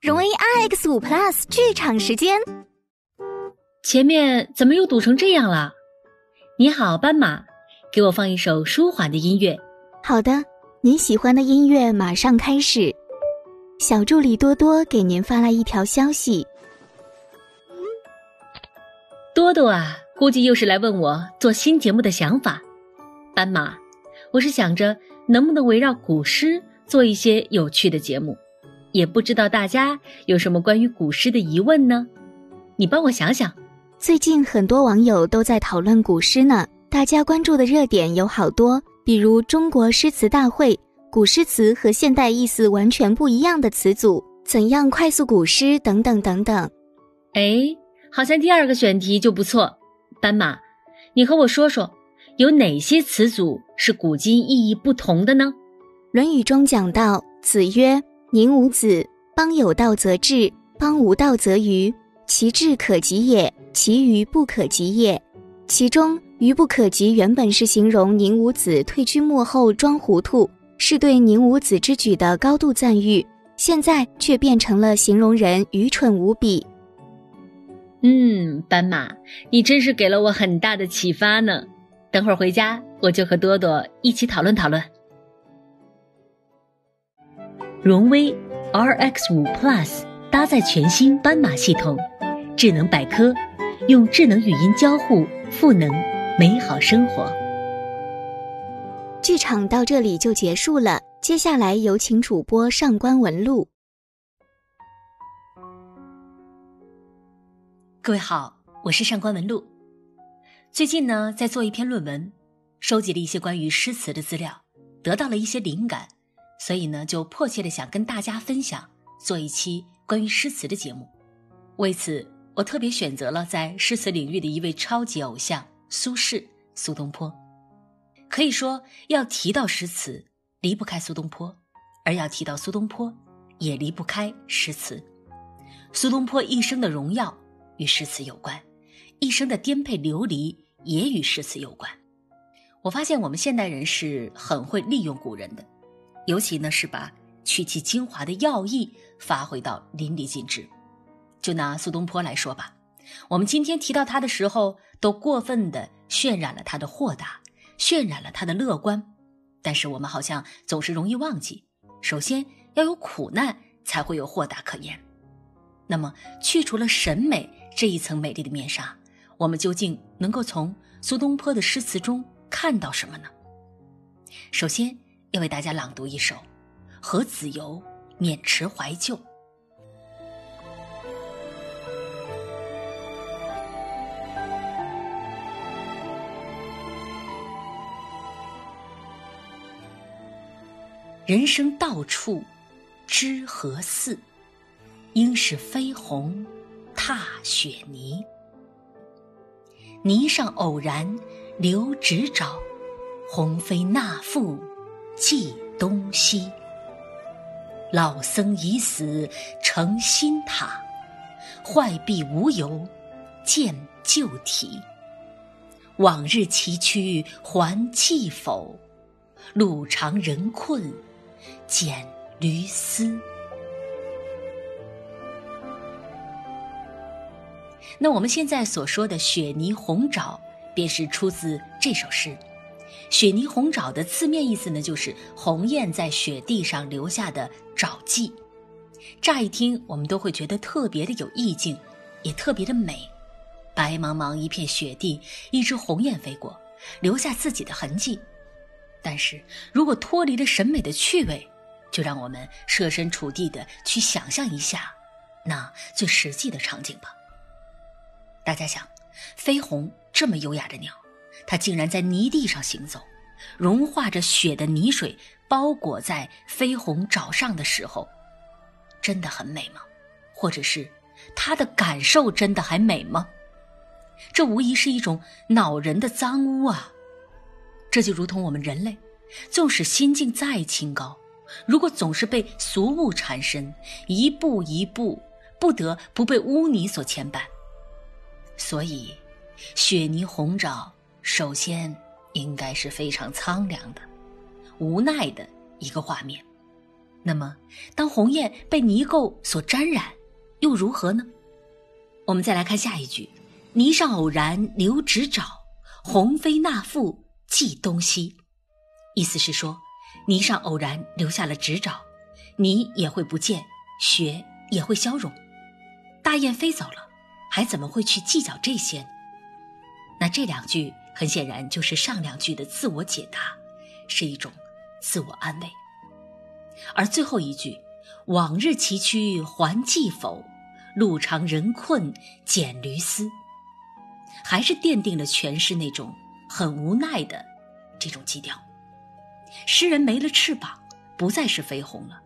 荣威 RX 五 Plus 剧场时间，前面怎么又堵成这样了？你好，斑马，给我放一首舒缓的音乐。好的，您喜欢的音乐马上开始。小助理多多给您发来一条消息。多多啊，估计又是来问我做新节目的想法。斑马，我是想着能不能围绕古诗做一些有趣的节目。也不知道大家有什么关于古诗的疑问呢？你帮我想想。最近很多网友都在讨论古诗呢，大家关注的热点有好多，比如中国诗词大会、古诗词和现代意思完全不一样的词组，怎样快速古诗等等等等。哎，好像第二个选题就不错。斑马，你和我说说，有哪些词组是古今意义不同的呢？《论语》中讲到，子曰。宁无子，邦有道则治，邦无道则愚。其志可及也，其愚不可及也。其中“愚不可及”原本是形容宁武子退居幕后装糊涂，是对宁武子之举的高度赞誉，现在却变成了形容人愚蠢无比。嗯，斑马，你真是给了我很大的启发呢。等会儿回家，我就和多多一起讨论讨论。荣威 RX 五 Plus 搭载全新斑马系统，智能百科，用智能语音交互赋能美好生活。剧场到这里就结束了，接下来有请主播上官文露。各位好，我是上官文露。最近呢，在做一篇论文，收集了一些关于诗词的资料，得到了一些灵感。所以呢，就迫切的想跟大家分享，做一期关于诗词的节目。为此，我特别选择了在诗词领域的一位超级偶像苏轼苏东坡。可以说，要提到诗词，离不开苏东坡；而要提到苏东坡，也离不开诗词。苏东坡一生的荣耀与诗词有关，一生的颠沛流离也与诗词有关。我发现我们现代人是很会利用古人的。尤其呢是把取其精华的要义发挥到淋漓尽致。就拿苏东坡来说吧，我们今天提到他的时候，都过分的渲染了他的豁达，渲染了他的乐观。但是我们好像总是容易忘记，首先要有苦难，才会有豁达可言。那么去除了审美这一层美丽的面纱，我们究竟能够从苏东坡的诗词中看到什么呢？首先。要为大家朗读一首《和子由勉池怀旧》。人生到处知何似？应是飞鸿踏雪泥。泥上偶然留指爪，鸿飞那复。寄东西，老僧已死成新塔，坏壁无由见旧题。往日崎岖还记否？路长人困见驴嘶。那我们现在所说的雪泥红爪，便是出自这首诗。雪泥红爪的字面意思呢，就是鸿雁在雪地上留下的爪迹。乍一听，我们都会觉得特别的有意境，也特别的美。白茫茫一片雪地，一只鸿雁飞过，留下自己的痕迹。但是如果脱离了审美的趣味，就让我们设身处地的去想象一下那最实际的场景吧。大家想，飞鸿这么优雅的鸟。它竟然在泥地上行走，融化着雪的泥水包裹在绯红爪上的时候，真的很美吗？或者是它的感受真的还美吗？这无疑是一种恼人的脏污啊！这就如同我们人类，纵使心境再清高，如果总是被俗物缠身，一步一步不得不被污泥所牵绊。所以，雪泥红爪。首先，应该是非常苍凉的、无奈的一个画面。那么，当鸿雁被泥垢所沾染，又如何呢？我们再来看下一句：“泥上偶然留指爪，鸿飞那复计东西。”意思是说，泥上偶然留下了指爪，泥也会不见，雪也会消融。大雁飞走了，还怎么会去计较这些？那这两句很显然就是上两句的自我解答，是一种自我安慰。而最后一句“往日崎岖还记否？路长人困剪驴丝”，还是奠定了全诗那种很无奈的这种基调。诗人没了翅膀，不再是飞鸿了，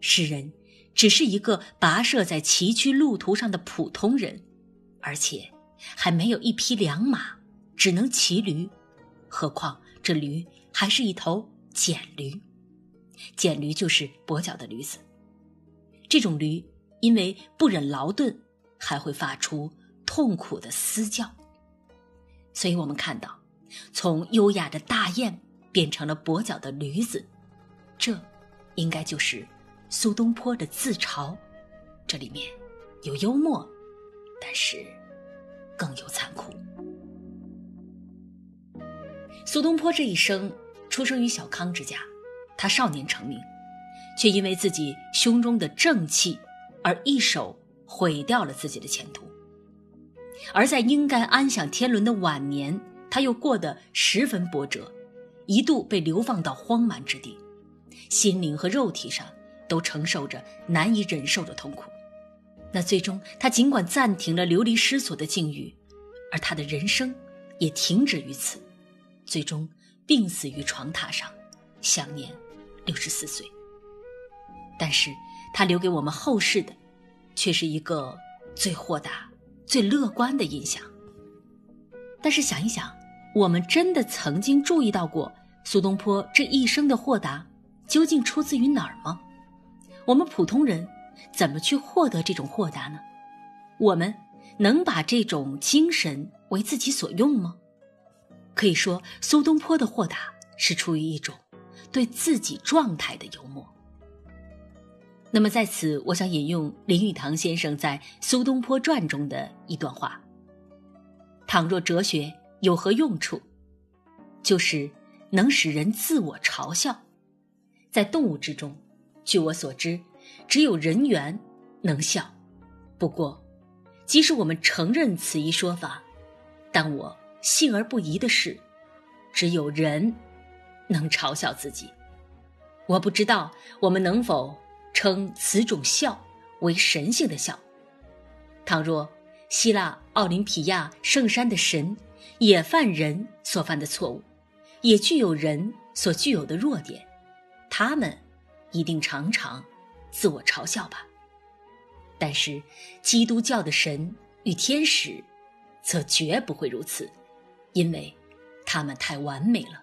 诗人只是一个跋涉在崎岖路途上的普通人，而且还没有一匹良马，只能骑驴，何况这驴还是一头蹇驴。蹇驴就是跛脚的驴子，这种驴因为不忍劳顿，还会发出痛苦的嘶叫。所以我们看到，从优雅的大雁变成了跛脚的驴子，这应该就是苏东坡的自嘲。这里面有幽默，但是更有残酷。苏东坡这一生出生于小康之家。他少年成名，却因为自己胸中的正气，而一手毁掉了自己的前途。而在应该安享天伦的晚年，他又过得十分波折，一度被流放到荒蛮之地，心灵和肉体上都承受着难以忍受的痛苦。那最终，他尽管暂停了流离失所的境遇，而他的人生也停止于此，最终病死于床榻上，享年。六十四岁，但是他留给我们后世的，却是一个最豁达、最乐观的印象。但是想一想，我们真的曾经注意到过苏东坡这一生的豁达，究竟出自于哪儿吗？我们普通人怎么去获得这种豁达呢？我们能把这种精神为自己所用吗？可以说，苏东坡的豁达是出于一种。对自己状态的幽默。那么在此，我想引用林语堂先生在《苏东坡传》中的一段话：“倘若哲学有何用处，就是能使人自我嘲笑。在动物之中，据我所知，只有人猿能笑。不过，即使我们承认此一说法，但我信而不疑的是，只有人。”能嘲笑自己，我不知道我们能否称此种笑为神性的笑。倘若希腊奥林匹亚圣山的神也犯人所犯的错误，也具有人所具有的弱点，他们一定常常自我嘲笑吧。但是基督教的神与天使，则绝不会如此，因为他们太完美了。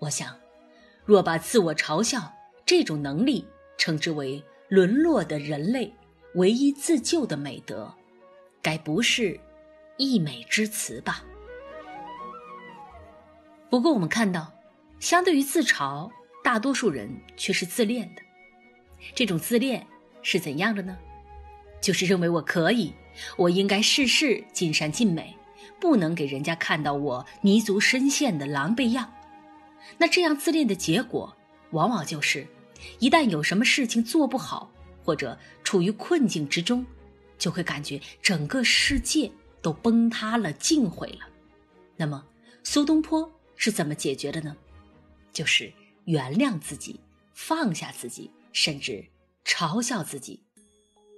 我想，若把自我嘲笑这种能力称之为沦落的人类唯一自救的美德，该不是溢美之词吧？不过，我们看到，相对于自嘲，大多数人却是自恋的。这种自恋是怎样的呢？就是认为我可以，我应该事事尽善尽美，不能给人家看到我泥足深陷的狼狈样。那这样自恋的结果，往往就是，一旦有什么事情做不好，或者处于困境之中，就会感觉整个世界都崩塌了、尽毁了。那么，苏东坡是怎么解决的呢？就是原谅自己，放下自己，甚至嘲笑自己。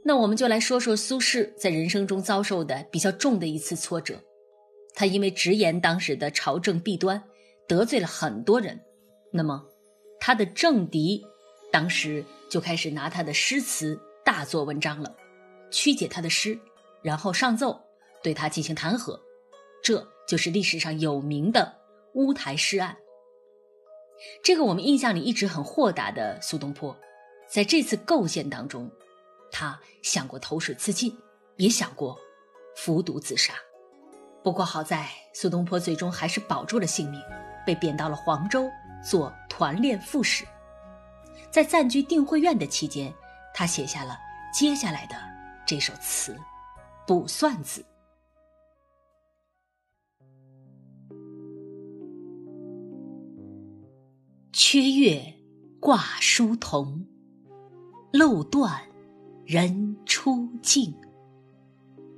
那我们就来说说苏轼在人生中遭受的比较重的一次挫折。他因为直言当时的朝政弊端。得罪了很多人，那么他的政敌当时就开始拿他的诗词大做文章了，曲解他的诗，然后上奏对他进行弹劾，这就是历史上有名的乌台诗案。这个我们印象里一直很豁达的苏东坡，在这次构陷当中，他想过投水自尽，也想过服毒自杀，不过好在苏东坡最终还是保住了性命。被贬到了黄州做团练副使。在暂居定慧院的期间，他写下了接下来的这首词《卜算子》。缺月挂疏桐，漏断人初静。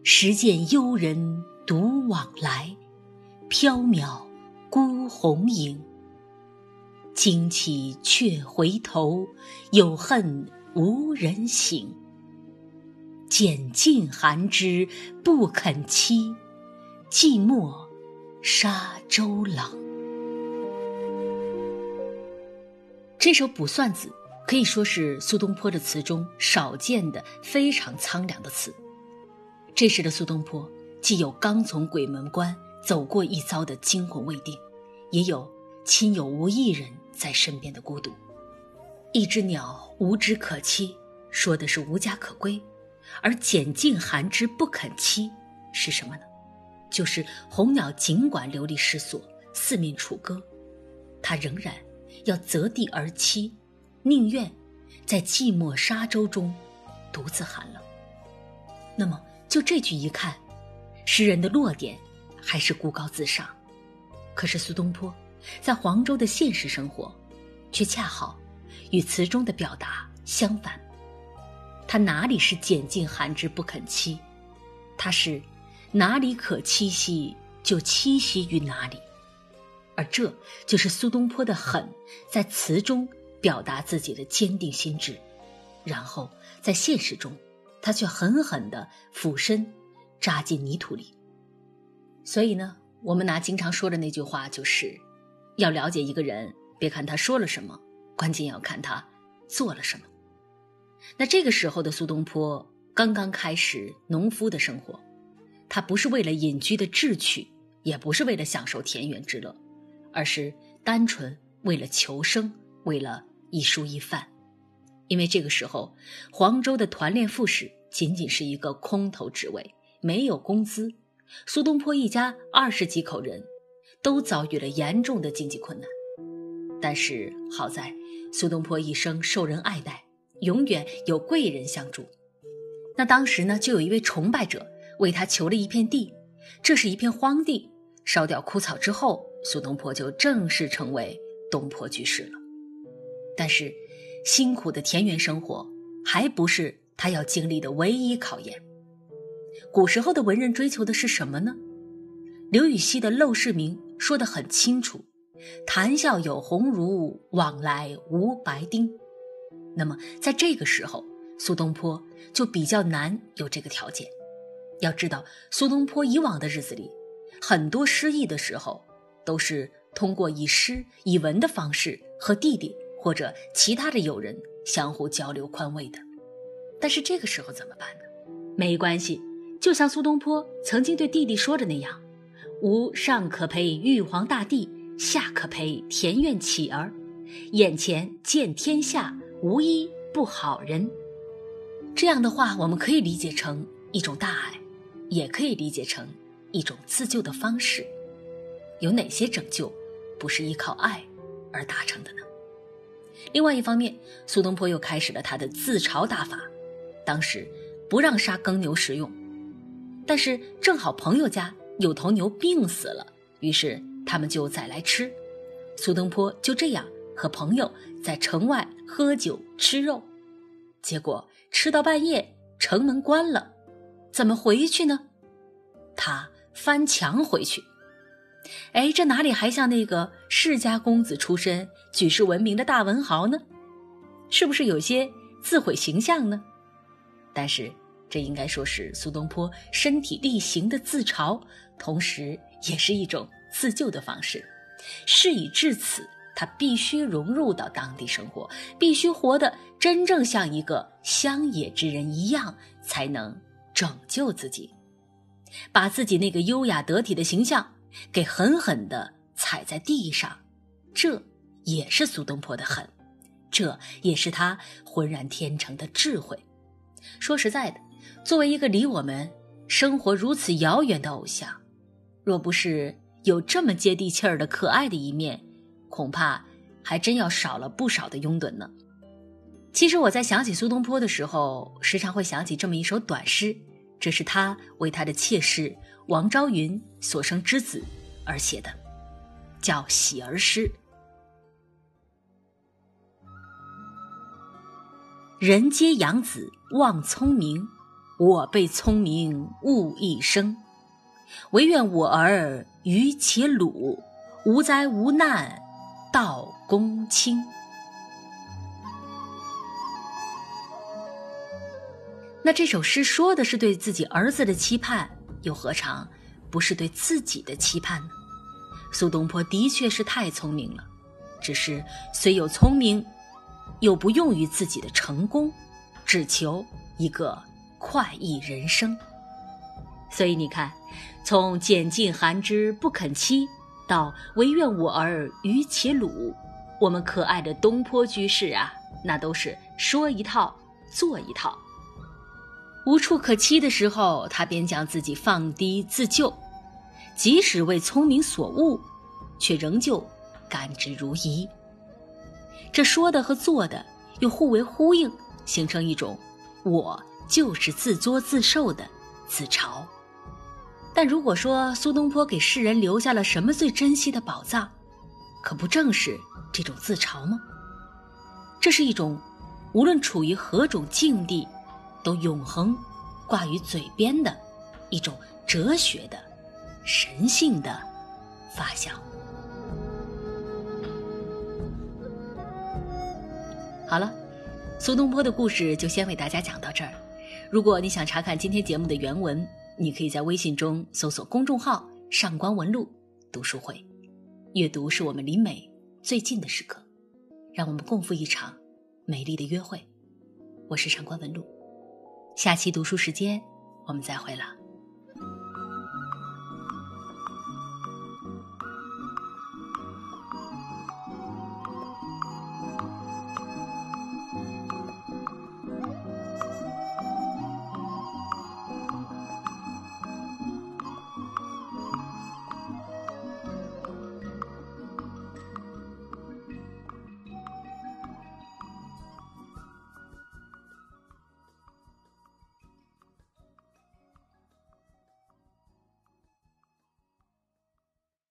时见幽人独往来，缥缈孤鸿影。惊起却回头，有恨无人省。拣尽寒枝不肯栖，寂寞沙洲冷。这首《卜算子》可以说是苏东坡的词中少见的非常苍凉的词。这时的苏东坡，既有刚从鬼门关走过一遭的惊魂未定，也有亲友无一人在身边的孤独。一只鸟无枝可栖，说的是无家可归；而拣尽寒枝不肯栖，是什么呢？就是红鸟尽管流离失所，四面楚歌，它仍然要择地而栖，宁愿在寂寞沙洲中独自寒冷。那么。就这句一看，诗人的落点还是孤高自赏。可是苏东坡在黄州的现实生活，却恰好与词中的表达相反。他哪里是拣尽寒枝不肯栖，他是哪里可栖息就栖息于哪里。而这就是苏东坡的狠，在词中表达自己的坚定心智，然后在现实中。他却狠狠地俯身，扎进泥土里。所以呢，我们拿经常说的那句话，就是要了解一个人，别看他说了什么，关键要看他做了什么。那这个时候的苏东坡刚刚开始农夫的生活，他不是为了隐居的志趣，也不是为了享受田园之乐，而是单纯为了求生，为了一蔬一饭。因为这个时候，黄州的团练副使仅仅是一个空头职位，没有工资。苏东坡一家二十几口人，都遭遇了严重的经济困难。但是好在苏东坡一生受人爱戴，永远有贵人相助。那当时呢，就有一位崇拜者为他求了一片地，这是一片荒地。烧掉枯草之后，苏东坡就正式成为东坡居士了。但是。辛苦的田园生活还不是他要经历的唯一考验。古时候的文人追求的是什么呢？刘禹锡的《陋室铭》说得很清楚：“谈笑有鸿儒，往来无白丁。”那么在这个时候，苏东坡就比较难有这个条件。要知道，苏东坡以往的日子里，很多失意的时候，都是通过以诗以文的方式和弟弟。或者其他的友人相互交流宽慰的，但是这个时候怎么办呢？没关系，就像苏东坡曾经对弟弟说的那样：“吾上可陪玉皇大帝，下可陪田园乞儿，眼前见天下无一不好人。”这样的话，我们可以理解成一种大爱，也可以理解成一种自救的方式。有哪些拯救不是依靠爱而达成的呢？另外一方面，苏东坡又开始了他的自嘲大法。当时不让杀耕牛食用，但是正好朋友家有头牛病死了，于是他们就宰来吃。苏东坡就这样和朋友在城外喝酒吃肉，结果吃到半夜，城门关了，怎么回去呢？他翻墙回去。哎，这哪里还像那个世家公子出身、举世闻名的大文豪呢？是不是有些自毁形象呢？但是这应该说是苏东坡身体力行的自嘲，同时也是一种自救的方式。事已至此，他必须融入到当地生活，必须活得真正像一个乡野之人一样，才能拯救自己，把自己那个优雅得体的形象。给狠狠地踩在地上，这也是苏东坡的狠，这也是他浑然天成的智慧。说实在的，作为一个离我们生活如此遥远的偶像，若不是有这么接地气儿的可爱的一面，恐怕还真要少了不少的拥趸呢。其实我在想起苏东坡的时候，时常会想起这么一首短诗，这是他为他的妾室王昭云所生之子而写的，叫《喜儿诗》。人皆养子望聪明，我被聪明误一生。唯愿我儿愚且鲁，无灾无难到公卿。那这首诗说的是对自己儿子的期盼，又何尝不是对自己的期盼呢？苏东坡的确是太聪明了，只是虽有聪明。又不用于自己的成功，只求一个快意人生。所以你看，从拣尽寒枝不肯栖，到唯愿我儿愚且鲁，我们可爱的东坡居士啊，那都是说一套做一套。无处可栖的时候，他便将自己放低自救；即使为聪明所误，却仍旧甘之如饴。这说的和做的又互为呼应，形成一种“我就是自作自受”的自嘲。但如果说苏东坡给世人留下了什么最珍惜的宝藏，可不正是这种自嘲吗？这是一种无论处于何种境地，都永恒挂于嘴边的一种哲学的、神性的发想。好了，苏东坡的故事就先为大家讲到这儿。如果你想查看今天节目的原文，你可以在微信中搜索公众号“上官文录读书会”。阅读是我们离美最近的时刻，让我们共赴一场美丽的约会。我是上官文露，下期读书时间我们再会了。